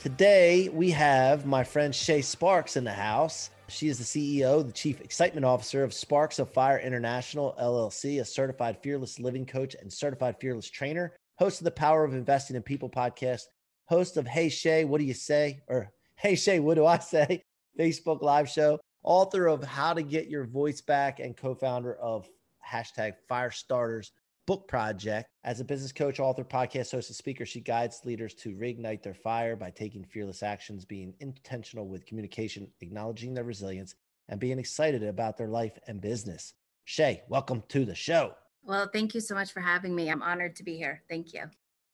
Today, we have my friend Shā Sparks in the house. She is the CEO, the Chief Excitement Officer of Sparks of Fire International LLC, a certified fearless living coach and certified fearless trainer, host of the Power of Investing in People podcast, host of Hey Shā, What Do You Say? or Hey Shā, What Do I Say? Facebook live show, author of How to Get Your Voice Back, and co founder of hashtag Fire Starters book project. As a business coach, author, podcast host, and speaker, she guides leaders to reignite their fire by taking fearless actions, being intentional with communication, acknowledging their resilience, and being excited about their life and business. Shā, welcome to the show. Well, thank you so much for having me. I'm honored to be here. Thank you.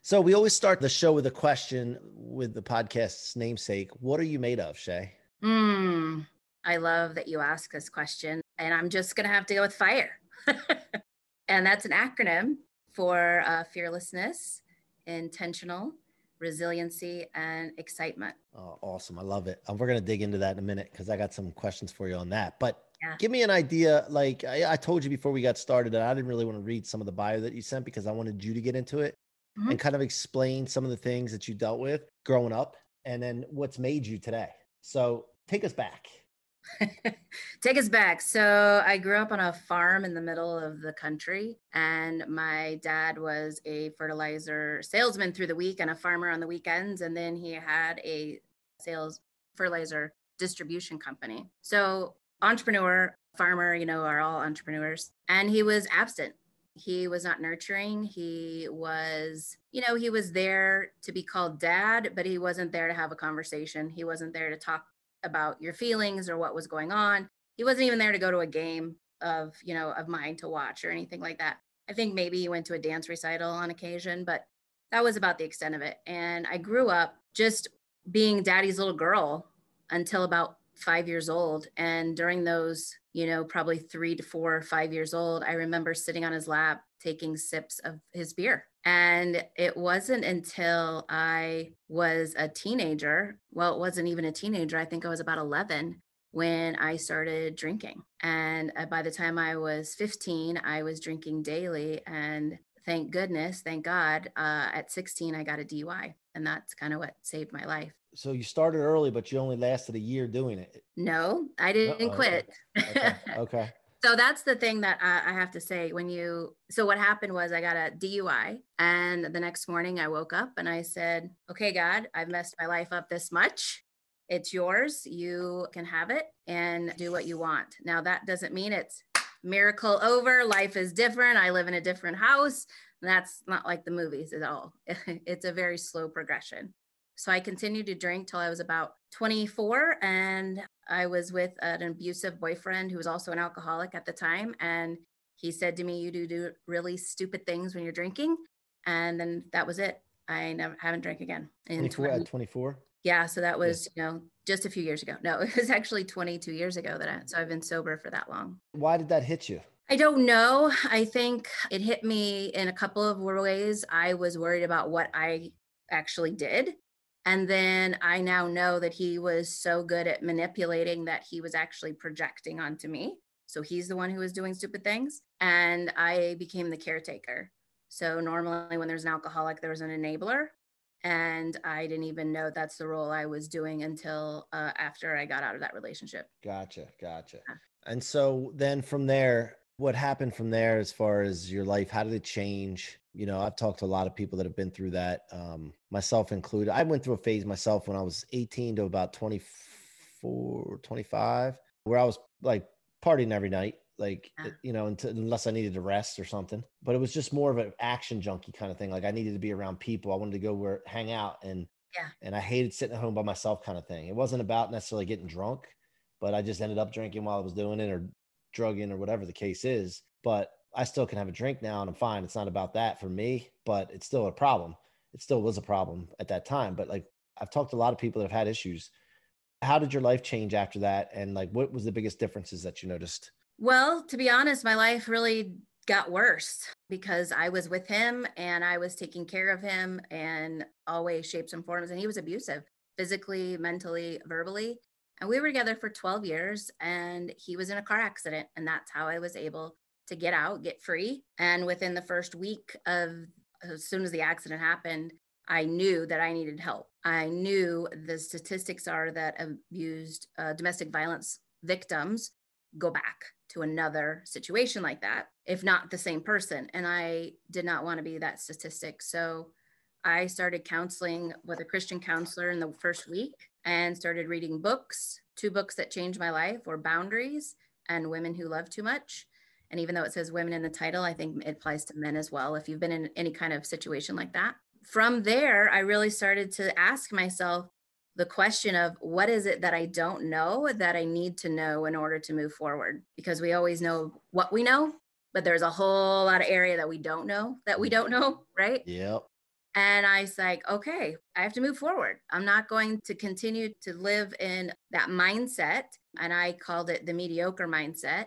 So, we always start the show with a question with the podcast's namesake What are you made of, Shā? Hmm. I love that you ask this question, and I'm just going to have to go with fire. And that's an acronym for uh, fearlessness, intentional, resiliency, and excitement. Oh, awesome. I love it. And we're going to dig into that in a minute because I got some questions for you on that. But Yeah. give me an idea. Like I, I told you before we got started that I didn't really want to read some of the bio that you sent because I wanted you to get into it Mhm. and kind of explain some of the things that you dealt with growing up and then what's made you today. So take us back. Take us back. So, I grew up on a farm in the middle of the country, and my dad was a fertilizer salesman through the week and a farmer on the weekends. And then he had a sales fertilizer distribution company. So, entrepreneur, farmer, you know, are all entrepreneurs. And he was absent. He was not nurturing. He was, you know, he was there to be called dad, but he wasn't there to have a conversation. He wasn't there to talk about your feelings or what was going on. He wasn't even there to go to a game of, you know, of mine to watch or anything like that. I think maybe he went to a dance recital on occasion, but that was about the extent of it. And I grew up just being daddy's little girl until about five years old. And during those, you know, probably three to four or five years old, I remember sitting on his lap taking sips of his beer. And it wasn't until I was a teenager, well, it wasn't even a teenager, I think I was about 11 when I started drinking. And uh, by the time I was 15, I was drinking daily. And thank goodness, thank God, uh, at 16, I got a DUI. And that's kind of what saved my life. So you started early, but you only lasted a year doing it. No, I didn't Uh-oh. quit. Okay. okay. So that's the thing that I, I have to say when you. So what happened was I got a DUI, and the next morning I woke up and I said, "Okay, God, I've messed my life up this much. It's yours. You can have it and do what you want." Now that doesn't mean it's miracle over. Life is different. I live in a different house. That's not like the movies at all. it's a very slow progression. So I continued to drink till I was about 24 and I was with an abusive boyfriend who was also an alcoholic at the time and he said to me you do do really stupid things when you're drinking and then that was it. I never haven't drank again. In 24 20 at 24. yeah, so that was, you know, just a few years ago. No, it was actually 22 years ago that I so I've been sober for that long. Why did that hit you? I don't know. I think it hit me in a couple of ways. I was worried about what I actually did. And then I now know that he was so good at manipulating that he was actually projecting onto me. So he's the one who was doing stupid things. And I became the caretaker. So normally, when there's an alcoholic, there's an enabler. And I didn't even know that's the role I was doing until uh, after I got out of that relationship. Gotcha. Gotcha. And so then from there, what happened from there as far as your life? How did it change? You know, I've talked to a lot of people that have been through that, um, myself included. I went through a phase myself when I was 18 to about 24, 25, where I was like partying every night, like Yeah. you know, until, unless I needed to rest or something. But it was just more of an action junkie kind of thing. Like I needed to be around people. I wanted to go where hang out and Yeah. and I hated sitting at home by myself kind of thing. It wasn't about necessarily getting drunk, but I just ended up drinking while I was doing it or drugging or whatever the case is. But I still can have a drink now and I'm fine. It's not about that for me, but it's still a problem. It still was a problem at that time. But like I've talked to a lot of people that have had issues. How did your life change after that? And like what was the biggest differences that you noticed? Well, to be honest, my life really got worse because I was with him and I was taking care of him in all ways, shapes, and forms. And he was abusive physically, mentally, verbally. And we were together for 12 years and he was in a car accident. And that's how I was able to get out, get free. And within the first week of as soon as the accident happened, I knew that I needed help. I knew the statistics are that abused uh, domestic violence victims go back to another situation like that, if not the same person. And I did not want to be that statistic. So I started counseling with a Christian counselor in the first week and started reading books. Two books that changed my life were Boundaries and Women Who Love Too Much. And even though it says women in the title, I think it applies to men as well if you've been in any kind of situation like that. From there, I really started to ask myself the question of what is it that I don't know that I need to know in order to move forward? Because we always know what we know, but there's a whole lot of area that we don't know that we don't know, right? Yep. And I was like, okay, I have to move forward. I'm not going to continue to live in that mindset. And I called it the mediocre mindset,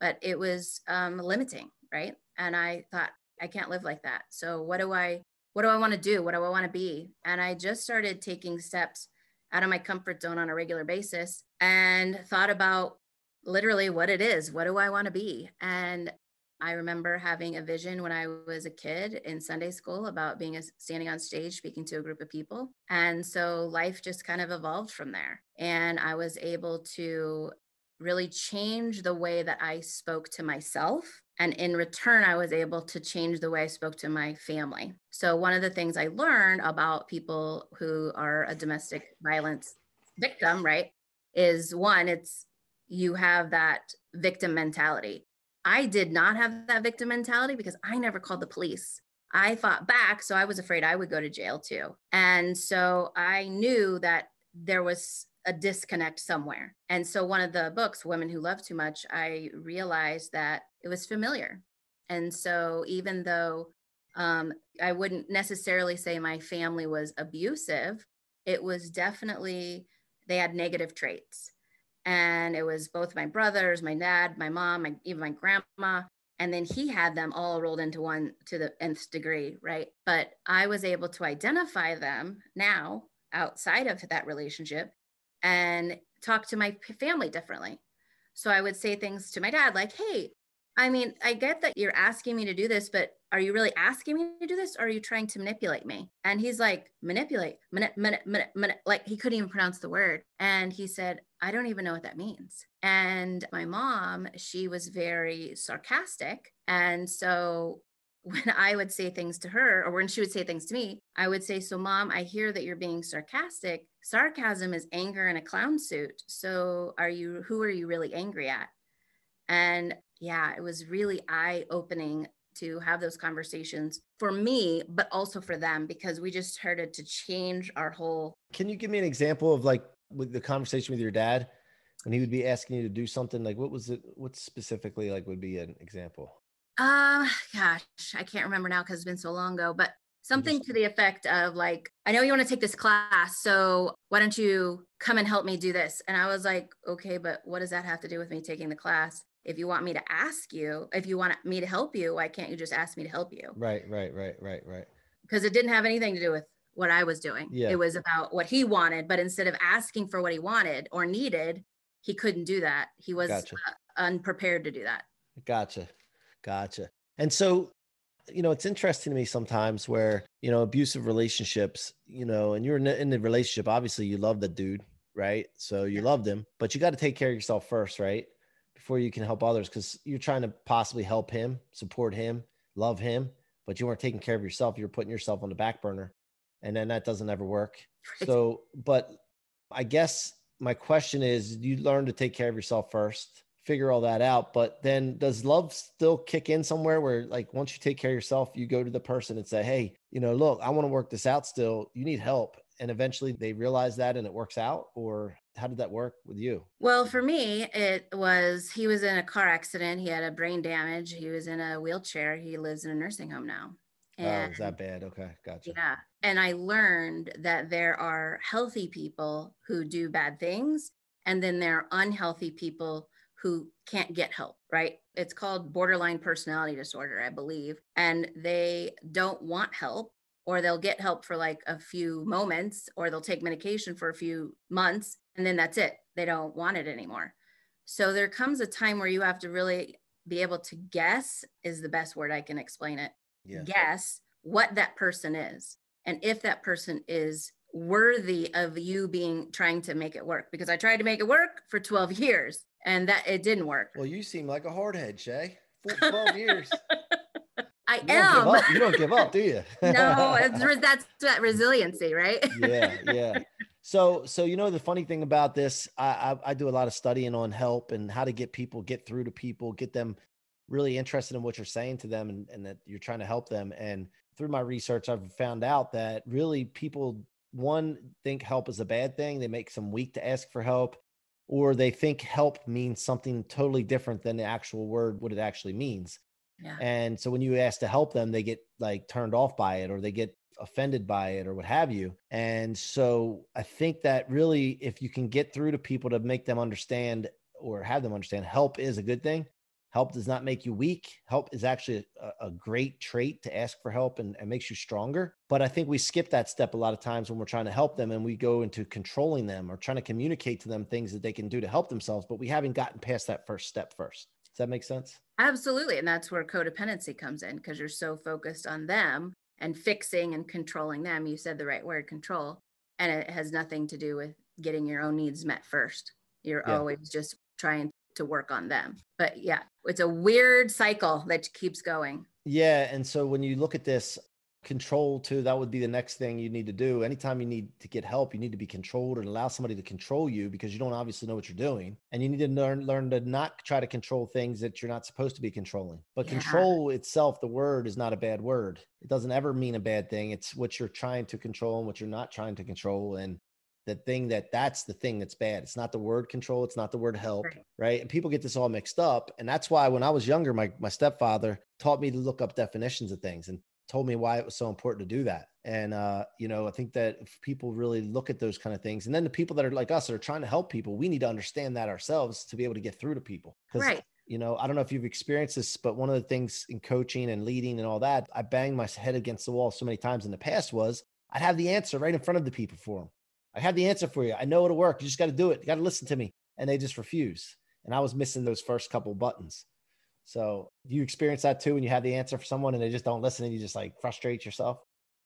but it was um, limiting, right? And I thought, I can't live like that. So what do I, what do I want to do? What do I want to be? And I just started taking steps out of my comfort zone on a regular basis and thought about literally what it is. What do I want to be? And I remember having a vision when I was a kid in Sunday school about being a, standing on stage speaking to a group of people. And so life just kind of evolved from there. And I was able to really change the way that I spoke to myself. And in return, I was able to change the way I spoke to my family. So, one of the things I learned about people who are a domestic violence victim, right, is one, it's you have that victim mentality. I did not have that victim mentality because I never called the police. I fought back. So I was afraid I would go to jail too. And so I knew that there was a disconnect somewhere. And so one of the books, Women Who Love Too Much, I realized that it was familiar. And so even though um, I wouldn't necessarily say my family was abusive, it was definitely, they had negative traits and it was both my brothers, my dad, my mom, my, even my grandma. And then he had them all rolled into one to the nth degree, right? But I was able to identify them now outside of that relationship and talk to my family differently. So I would say things to my dad like, hey, I mean, I get that you're asking me to do this, but are you really asking me to do this or are you trying to manipulate me? And he's like, manipulate. Like he couldn't even pronounce the word. And he said, I don't even know what that means. And my mom, she was very sarcastic. And so when I would say things to her or when she would say things to me, I would say, So, mom, I hear that you're being sarcastic. Sarcasm is anger in a clown suit. So, are you, who are you really angry at? And yeah, it was really eye opening to have those conversations for me, but also for them because we just started to change our whole. Can you give me an example of like with the conversation with your dad when he would be asking you to do something? Like what was it? What specifically like would be an example? Um, gosh, I can't remember now because it's been so long ago, but something to the effect of like, I know you want to take this class, so why don't you come and help me do this? And I was like, okay, but what does that have to do with me taking the class? If you want me to ask you, if you want me to help you, why can't you just ask me to help you? Right, right, right, right, right. Because it didn't have anything to do with what I was doing. Yeah. It was about what he wanted, but instead of asking for what he wanted or needed, he couldn't do that. He was Gotcha. uh, unprepared to do that. Gotcha. Gotcha. And so, you know, it's interesting to me sometimes where, you know, abusive relationships, you know, and you're in the, relationship, obviously you love the dude, right? So you loved him, but you got to take care of yourself first, right? Before you can help others because you're trying to possibly help him, support him, love him, but you weren't taking care of yourself. You're putting yourself on the back burner. And then that doesn't ever work. So, but I guess my question is you learn to take care of yourself first figure all that out. But then does love still kick in somewhere where like once you take care of yourself, you go to the person and say, Hey, you know, look, I want to work this out still. You need help. And eventually they realize that and it works out? Or how did that work with you? Well, for me, it was he was in a car accident. He had a brain damage. He was in a wheelchair. He lives in a nursing home now. And, oh, is that bad? Okay, gotcha. Yeah. And I learned that there are healthy people who do bad things, and then there are unhealthy people who can't get help, right? It's called borderline personality disorder, I believe. And they don't want help, or they'll get help for like a few moments, or they'll take medication for a few months, and then that's it. They don't want it anymore. So there comes a time where you have to really be able to guess, is the best word I can explain it. Yes. Guess what that person is. And if that person is worthy of you being trying to make it work because I tried to make it work for 12 years and that it didn't work. Well, you seem like a hardhead, Shā. 12 years. I you am. Don't you don't give up, do you? no, that's that resiliency, right? yeah, yeah. So, so you know the funny thing about this, I, I, I do a lot of studying on help and how to get people get through to people, get them really interested in what you're saying to them, and, and that you're trying to help them. And through my research, I've found out that really people one think help is a bad thing. They make some weak to ask for help or they think help means something totally different than the actual word what it actually means. Yeah. and so when you ask to help them they get like turned off by it or they get offended by it or what have you. And so i think that really if you can get through to people to make them understand or have them understand help is a good thing help does not make you weak. Help is actually a, a great trait to ask for help and, and, makes you stronger. But i think we skip that step a lot of times when we're trying to help them and we go into controlling them or trying to communicate to them things that they can do to help themselves but we haven't gotten past that first step first. Does that make sense? Absolutely and that's where codependency comes in because you're so focused on them and fixing and controlling them. You said the right word control and it has nothing to do with getting your own needs met first. You're yeah. always just trying to work on them. But yeah, it's a weird cycle that keeps going. Yeah. And so when you look at this, control too, that would be the next thing you need to do. Anytime you need to get help, you need to be controlled and allow somebody to control you because you don't obviously know what you're doing. And you need to learn learn to not try to control things that you're not supposed to be controlling. But yeah. control itself, the word is not a bad word. It doesn't ever mean a bad thing. It's what you're trying to control and what you're not trying to control. And the thing that that's the thing that's bad. It's not the word control. It's not the word help. Right. right. And people get this all mixed up. And that's why when I was younger, my, my stepfather taught me to look up definitions of things and told me why it was so important to do that. And, uh, you know, I think that if people really look at those kind of things and then the people that are like us that are trying to help people, we need to understand that ourselves to be able to get through to people. Right. You know, I don't know if you've experienced this, but one of the things in coaching and leading and all that, I banged my head against the wall so many times in the past was I'd have the answer right in front of the people for them. I have the answer for you. I know it'll work. You just got to do it. You got to listen to me. And they just refuse. And I was missing those first couple buttons. So you experience that too when you have the answer for someone and they just don't listen and you just like frustrate yourself?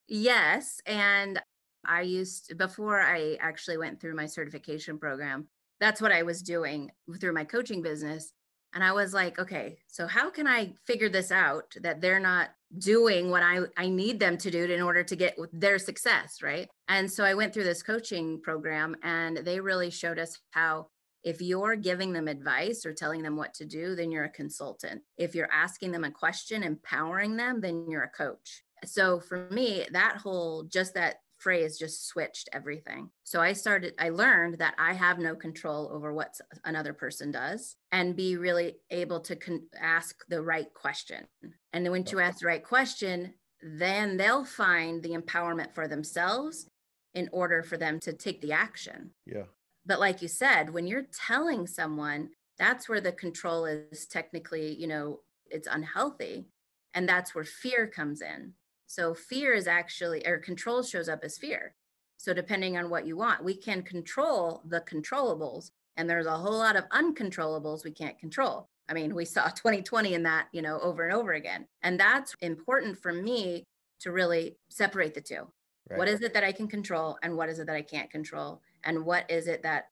Yes. And I used before I actually went through my certification program, that's what I was doing through my coaching business. And I was like, okay, so how can I figure this out that they're not doing what I, I need them to do in order to get their success, right? And so I went through this coaching program and they really showed us how if you're giving them advice or telling them what to do, then you're a consultant. If you're asking them a question, empowering them, then you're a coach. So for me, that whole just that phrase just switched everything. So I started, I learned that I have no control over what another person does and be really able to con- ask the right question. And then when you ask the right question, then they'll find the empowerment for themselves in order for them to take the action. Yeah. But like you said, when you're telling someone, that's where the control is technically, you know, it's unhealthy. And that's where fear comes in so fear is actually, or control shows up as fear. So depending on what you want, we can control the controllables. And there's a whole lot of uncontrollables we can't control. I mean, we saw 2020 in that, you know, over and over again. And that's important for me to really separate the two. Right. What is it that I can control and what is it that I can't control? And what is it that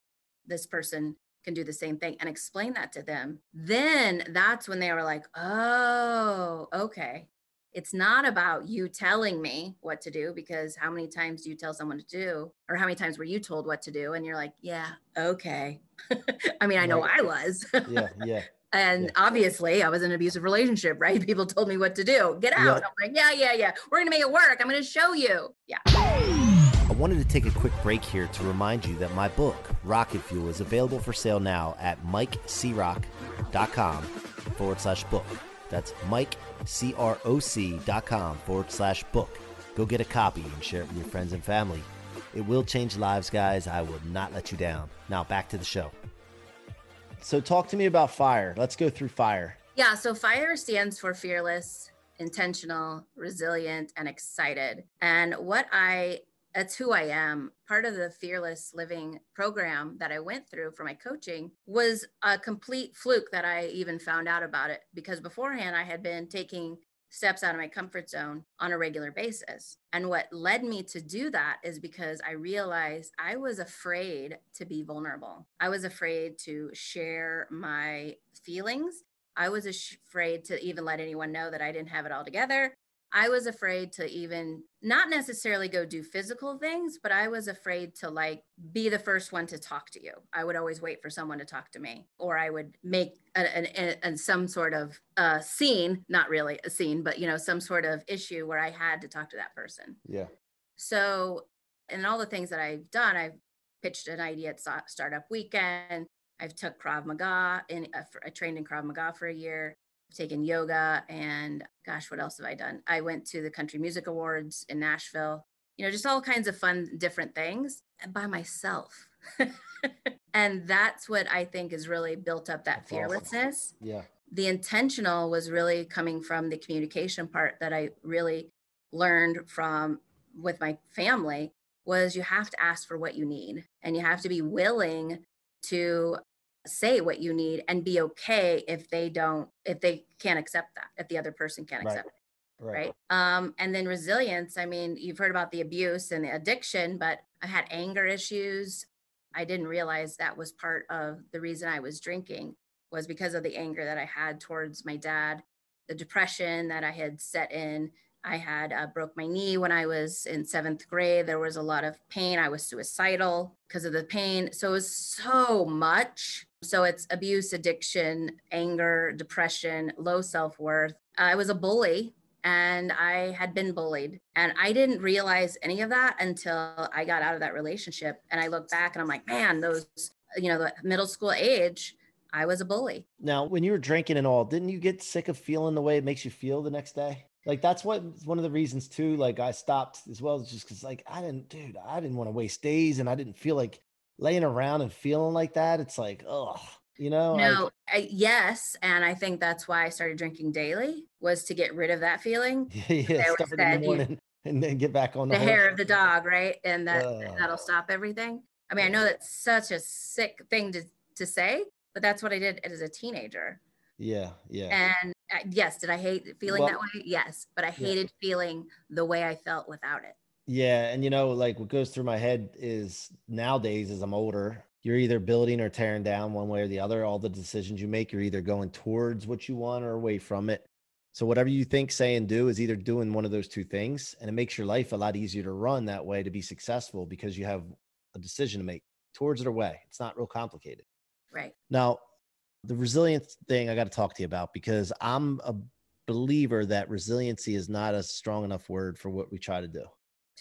this person can do the same thing and explain that to them? Then that's when they were like, oh, okay it's not about you telling me what to do because how many times do you tell someone to do or how many times were you told what to do and you're like yeah okay i mean i know Right. i was Yeah, yeah. and Yeah. obviously i was in an abusive relationship right people told me what to do get out Yeah. i'm like yeah yeah yeah we're gonna make it work i'm gonna show you yeah I wanted to take a quick break here to remind you that my book, Rocket Fuel, is available for sale now at mikecroc.com forward slash book. That's mikecroc.com forward slash book. Go get a copy and share it with your friends and family. It will change lives, guys. I will not let you down. Now, back to the show. So, talk to me about fire. Let's go through fire. Yeah, so FIRE stands for fearless, intentional, resilient, and excited. And what I that's who I am. Part of the fearless living program that I went through for my coaching was a complete fluke that I even found out about it because beforehand I had been taking steps out of my comfort zone on a regular basis. And what led me to do that is because I realized I was afraid to be vulnerable. I was afraid to share my feelings I was afraid to even let anyone know that I didn't have it all together. I was afraid to even not necessarily go do physical things, but I was afraid to like be the first one to talk to you. I would always wait for someone to talk to me, or I would make a, an a, a- some sort of uh, scene, not really a scene, but you know, some sort of issue where I had to talk to that person. Yeah. So, and all the things that I've done, I've pitched an idea at Startup Weekend. I've took Krav Maga and I trained in Krav Maga for a year. Taken yoga and gosh, what else have I done? I went to the Country Music Awards in Nashville. You know, just all kinds of fun, different things and by myself. and that's what I think has really built up that That's awesome. fearlessness Yeah. the intentional was really coming from the communication part that I really learned from with my family was you have to ask for what you need and you have to be willing to say what you need and be okay if they don't if they can't accept that if the other person can't Right. accept it right. um and then resilience i mean you've heard about the abuse and the addiction but i had anger issues. I didn't realize that was part of the reason i was drinking was because of the anger that i had towards my dad the depression that i had set in. I had uh, broke my knee when i was in seventh grade. There was a lot of pain. I was suicidal because of the pain. So it was so much so it's abuse addiction anger depression low self-worth uh, i was a bully and I had been bullied. And I didn't realize any of that until I got out of that relationship. And I look back and I'm like, man, those, you know, the middle school age, I was a bully. Now, when you were drinking and all, didn't you get sick of feeling the way it makes you feel the next day? Like that's what one of the reasons too. Like I stopped as well, just because like I didn't, dude, I didn't want to waste days, and I didn't feel like laying around and feeling like that. It's like, oh, you know, No, I, yes. And I think that's why I started drinking daily was to get rid of that feeling. yeah, yeah, There in that, the you- and then get back on the, The hair of the dog, right? And that Ugh. that'll stop everything. I mean, I know that's such a sick thing to, to say, but that's what I did as a teenager. Yeah, yeah, And uh, yes, did I hate feeling Well- that way? Yes, but I hated feeling the way I felt without it. Yeah. And you know, like what goes through my head is nowadays, as I'm older, you're either building or tearing down one way or the other. All the decisions you make, you're either going towards what you want or away from it. So whatever you think, say, and do is either doing one of those two things, and it makes your life a lot easier to run that way to be successful because you have a decision to make towards it or away. It's not real complicated. Right. Now, the resilience thing I got to talk to you about because I'm a believer that resiliency is not a strong enough word for what we try to do.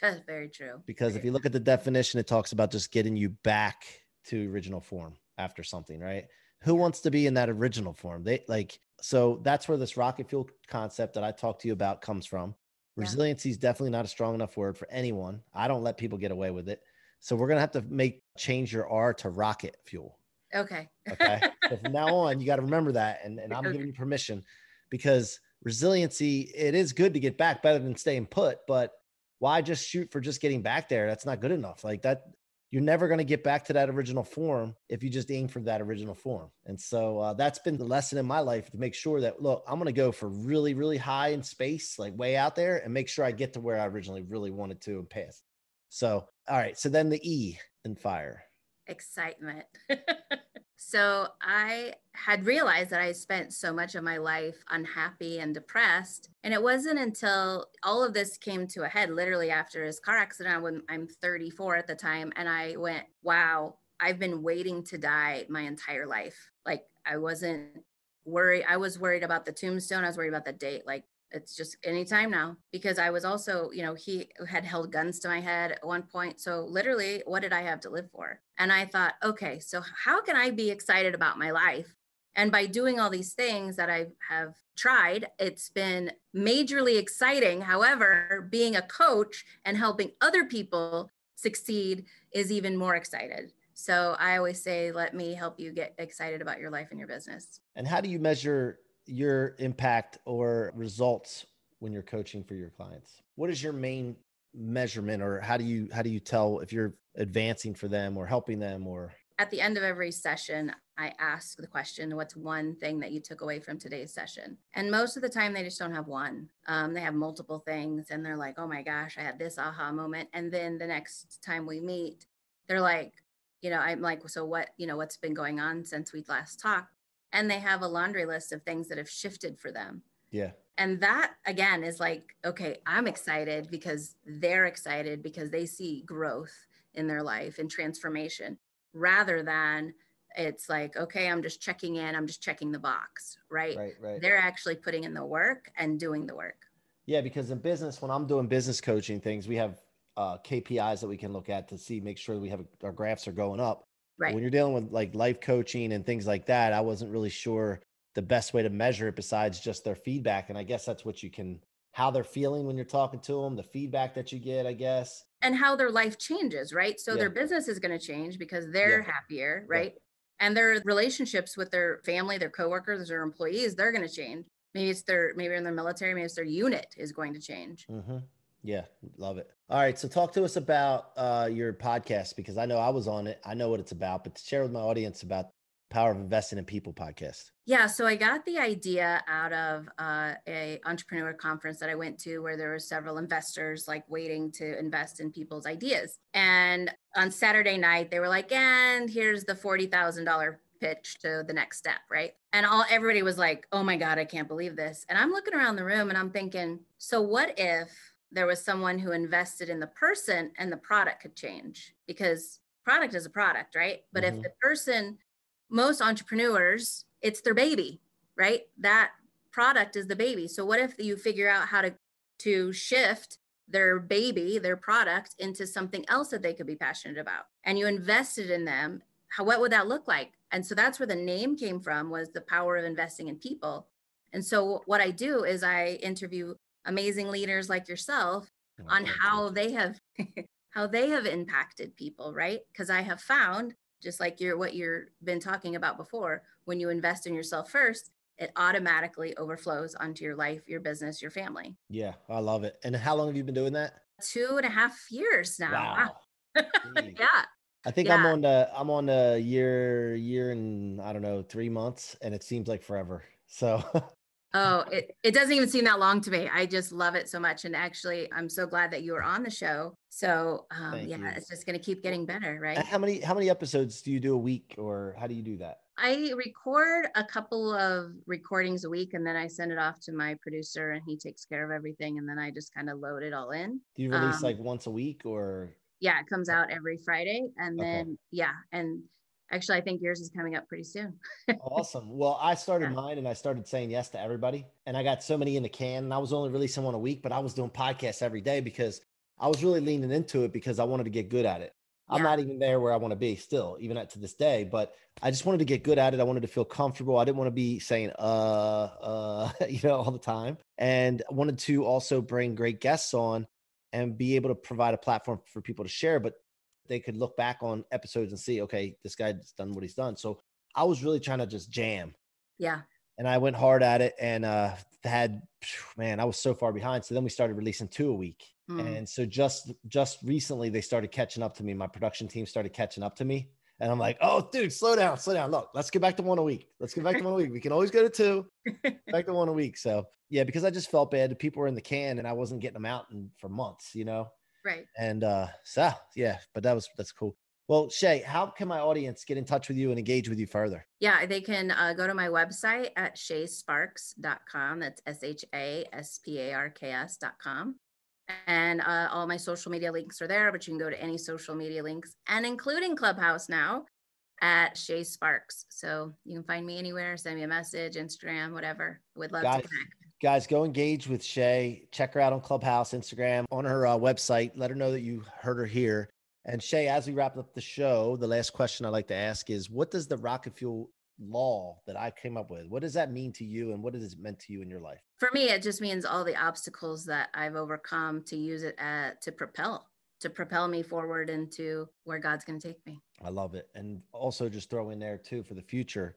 That's very true. Because if you look at the definition, it talks about just getting you back to original form after something, right? Who wants to be in that original form? They like so that's where this rocket fuel concept that I talked to you about comes from. Resiliency is definitely not a strong enough word for anyone. I don't let people get away with it. So we're gonna have to make change your R to rocket fuel. Okay. Okay. so from now on, you got to remember that. And, and I'm Okay. giving you permission because resiliency, it is good to get back better than staying put, but why just shoot for just getting back there? That's not good enough. Like that, you're never going to get back to that original form if you just aim for that original form. And so uh, that's been the lesson in my life to make sure that, look, I'm going to go for really, really high in space, like way out there, and make sure I get to where I originally really wanted to and pass. So, all right. So then the E in fire. Excitement. So I had realized that I spent so much of my life unhappy and depressed. And it wasn't until all of this came to a head, literally after his car accident, when I'm 34 at the time. And I went, wow, I've been waiting to die my entire life. Like I wasn't worried. I was worried about the tombstone. I was worried about the date. Like it's just any time now because I was also, you know, he had held guns to my head at one point. So literally, what did I have to live for? And I thought, okay, so how can I be excited about my life? And by doing all these things that I have tried, it's been majorly exciting. However, being a coach and helping other people succeed is even more excited. So I always say, let me help you get excited about your life and your business. And how do you measure your impact or results when you're coaching for your clients? What is your main measurement or how do you how do you tell if you're advancing for them or helping them or? At the end of every session i ask the question what's one thing that you took away from today's session? And most of the time they just don't have one. Um, they have multiple things and they're like oh my gosh i had this aha moment. And then the next time we meet they're like you know i'm like so what you know what's been going on since we last talked and they have a laundry list of things that have shifted for them. Yeah. And that again is like, okay, I'm excited because they're excited because they see growth in their life and transformation rather than it's like, okay, I'm just checking in, I'm just checking the box, right? Right, right. They're actually putting in the work and doing the work. Yeah, because in business, when I'm doing business coaching things, we have uh, KPIs that we can look at to see, make sure we have our graphs are going up. Right. When you're dealing with like life coaching and things like that, I wasn't really sure the best way to measure it besides just their feedback. And I guess that's what you can, how they're feeling when you're talking to them, the feedback that you get, I guess. And how their life changes, right? So yeah. their business is going to change because they're yeah. happier, right? Yeah. And their relationships with their family, their coworkers, their employees, they're going to change. Maybe it's their, maybe in their military, maybe it's their unit is going to change. Mm-hmm. Yeah, love it. All right, so talk to us about uh, your podcast because I know I was on it. I know what it's about, but to share with my audience about Power of Investing in People podcast. Yeah, so I got the idea out of uh, a entrepreneur conference that I went to where there were several investors like waiting to invest in people's ideas. And on Saturday night, they were like, "And here's the forty thousand dollar pitch to the next step, right?" And all everybody was like, "Oh my god, I can't believe this!" And I'm looking around the room and I'm thinking, "So what if?" There was someone who invested in the person and the product could change because product is a product, right? But mm-hmm. if the person, most entrepreneurs, it's their baby, right? That product is the baby. So what if you figure out how to to shift their baby, their product into something else that they could be passionate about and you invested in them, how what would that look like? And so that's where the name came from was the power of investing in people. And so what I do is I interview amazing leaders like yourself oh, on how you. they have how they have impacted people right because i have found just like you're what you've been talking about before when you invest in yourself first it automatically overflows onto your life your business your family yeah i love it and how long have you been doing that two and a half years now wow. wow. yeah I think yeah. I'm on the I'm on a year year and I don't know three months, and it seems like forever. So Oh, it, it doesn't even seem that long to me. I just love it so much. And actually, I'm so glad that you were on the show. So um, yeah, you. it's just going to keep getting better, right? How many how many episodes do you do a week, or how do you do that? I record a couple of recordings a week, and then I send it off to my producer, and he takes care of everything. And then I just kind of load it all in. Do you release um, like once a week, or? Yeah, it comes out every Friday, and then okay. yeah, and Actually, I think yours is coming up pretty soon. awesome. Well, I started yeah. mine and I started saying yes to everybody. And I got so many in the can. And I was only releasing one a week, but I was doing podcasts every day because I was really leaning into it because I wanted to get good at it. Yeah. I'm not even there where I want to be still, even at to this day, but I just wanted to get good at it. I wanted to feel comfortable. I didn't want to be saying, uh, uh, you know, all the time. And I wanted to also bring great guests on and be able to provide a platform for people to share. But they could look back on episodes and see, okay, this guy's done what he's done. So I was really trying to just jam. Yeah. And I went hard at it and uh had man, I was so far behind. So then we started releasing two a week. Mm. And so just just recently they started catching up to me. My production team started catching up to me. And I'm like, oh, dude, slow down, slow down. Look, let's get back to one a week. Let's get back to one a week. We can always go to two, back to one a week. So yeah, because I just felt bad. People were in the can and I wasn't getting them out in, for months, you know? Right. And uh so yeah, but that was that's cool. Well, Shā, how can my audience get in touch with you and engage with you further? Yeah, they can uh, go to my website at shasparks.com. That's S H A S P A R K S.com. And uh, all my social media links are there, but you can go to any social media links and including Clubhouse now at Shā Sparks. So you can find me anywhere, send me a message, Instagram, whatever. Would love to connect. Guys, go engage with Shā. Check her out on Clubhouse, Instagram, on her uh, website. Let her know that you heard her here. And Shā, as we wrap up the show, the last question I'd like to ask is what does the rocket fuel law that I came up with, what does that mean to you and what has it meant to you in your life? For me, it just means all the obstacles that I've overcome to use it at, to propel, to propel me forward into where God's going to take me. I love it. And also just throw in there too for the future,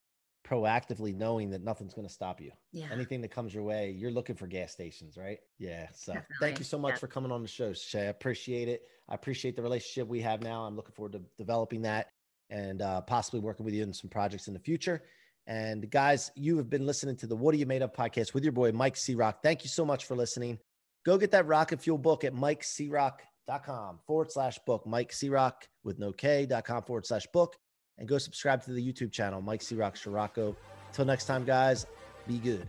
proactively knowing that nothing's going to stop you. Yeah. Anything that comes your way, you're looking for gas stations, right? Yeah. So Definitely. thank you so much Yeah. for coming on the show, Shā. I appreciate it. I appreciate the relationship we have now. I'm looking forward to developing that and uh, possibly working with you in some projects in the future. And guys, you have been listening to the What Are You Made Of podcast with your boy, Mike C. Rock. Thank you so much for listening. Go get that rocket fuel book at mikecroc.com forward slash book, Mike C. Rock with no K.com forward slash book. And go subscribe to the YouTube channel, Mike C. Rock Scirocco. Until next time, guys, be good.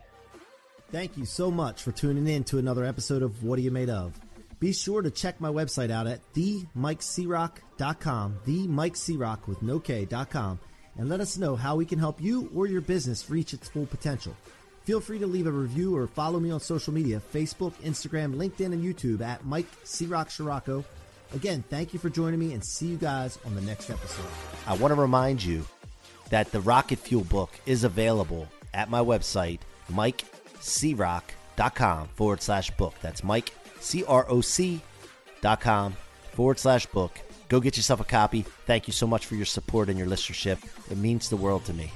Thank you so much for tuning in to another episode of What Are You Made Of? Be sure to check my website out at themikecroc.com, the Mike C. With no K.com, and let us know how we can help you or your business reach its full potential. Feel free to leave a review or follow me on social media Facebook, Instagram, LinkedIn, and YouTube at Mike C. Rock Scirocco. Again, thank you for joining me and see you guys on the next episode. I want to remind you that the Rocket Fuel book is available at my website, mikecroc.com forward slash book. That's Mike, dot com forward slash book. Go get yourself a copy. Thank you so much for your support and your listenership. It means the world to me.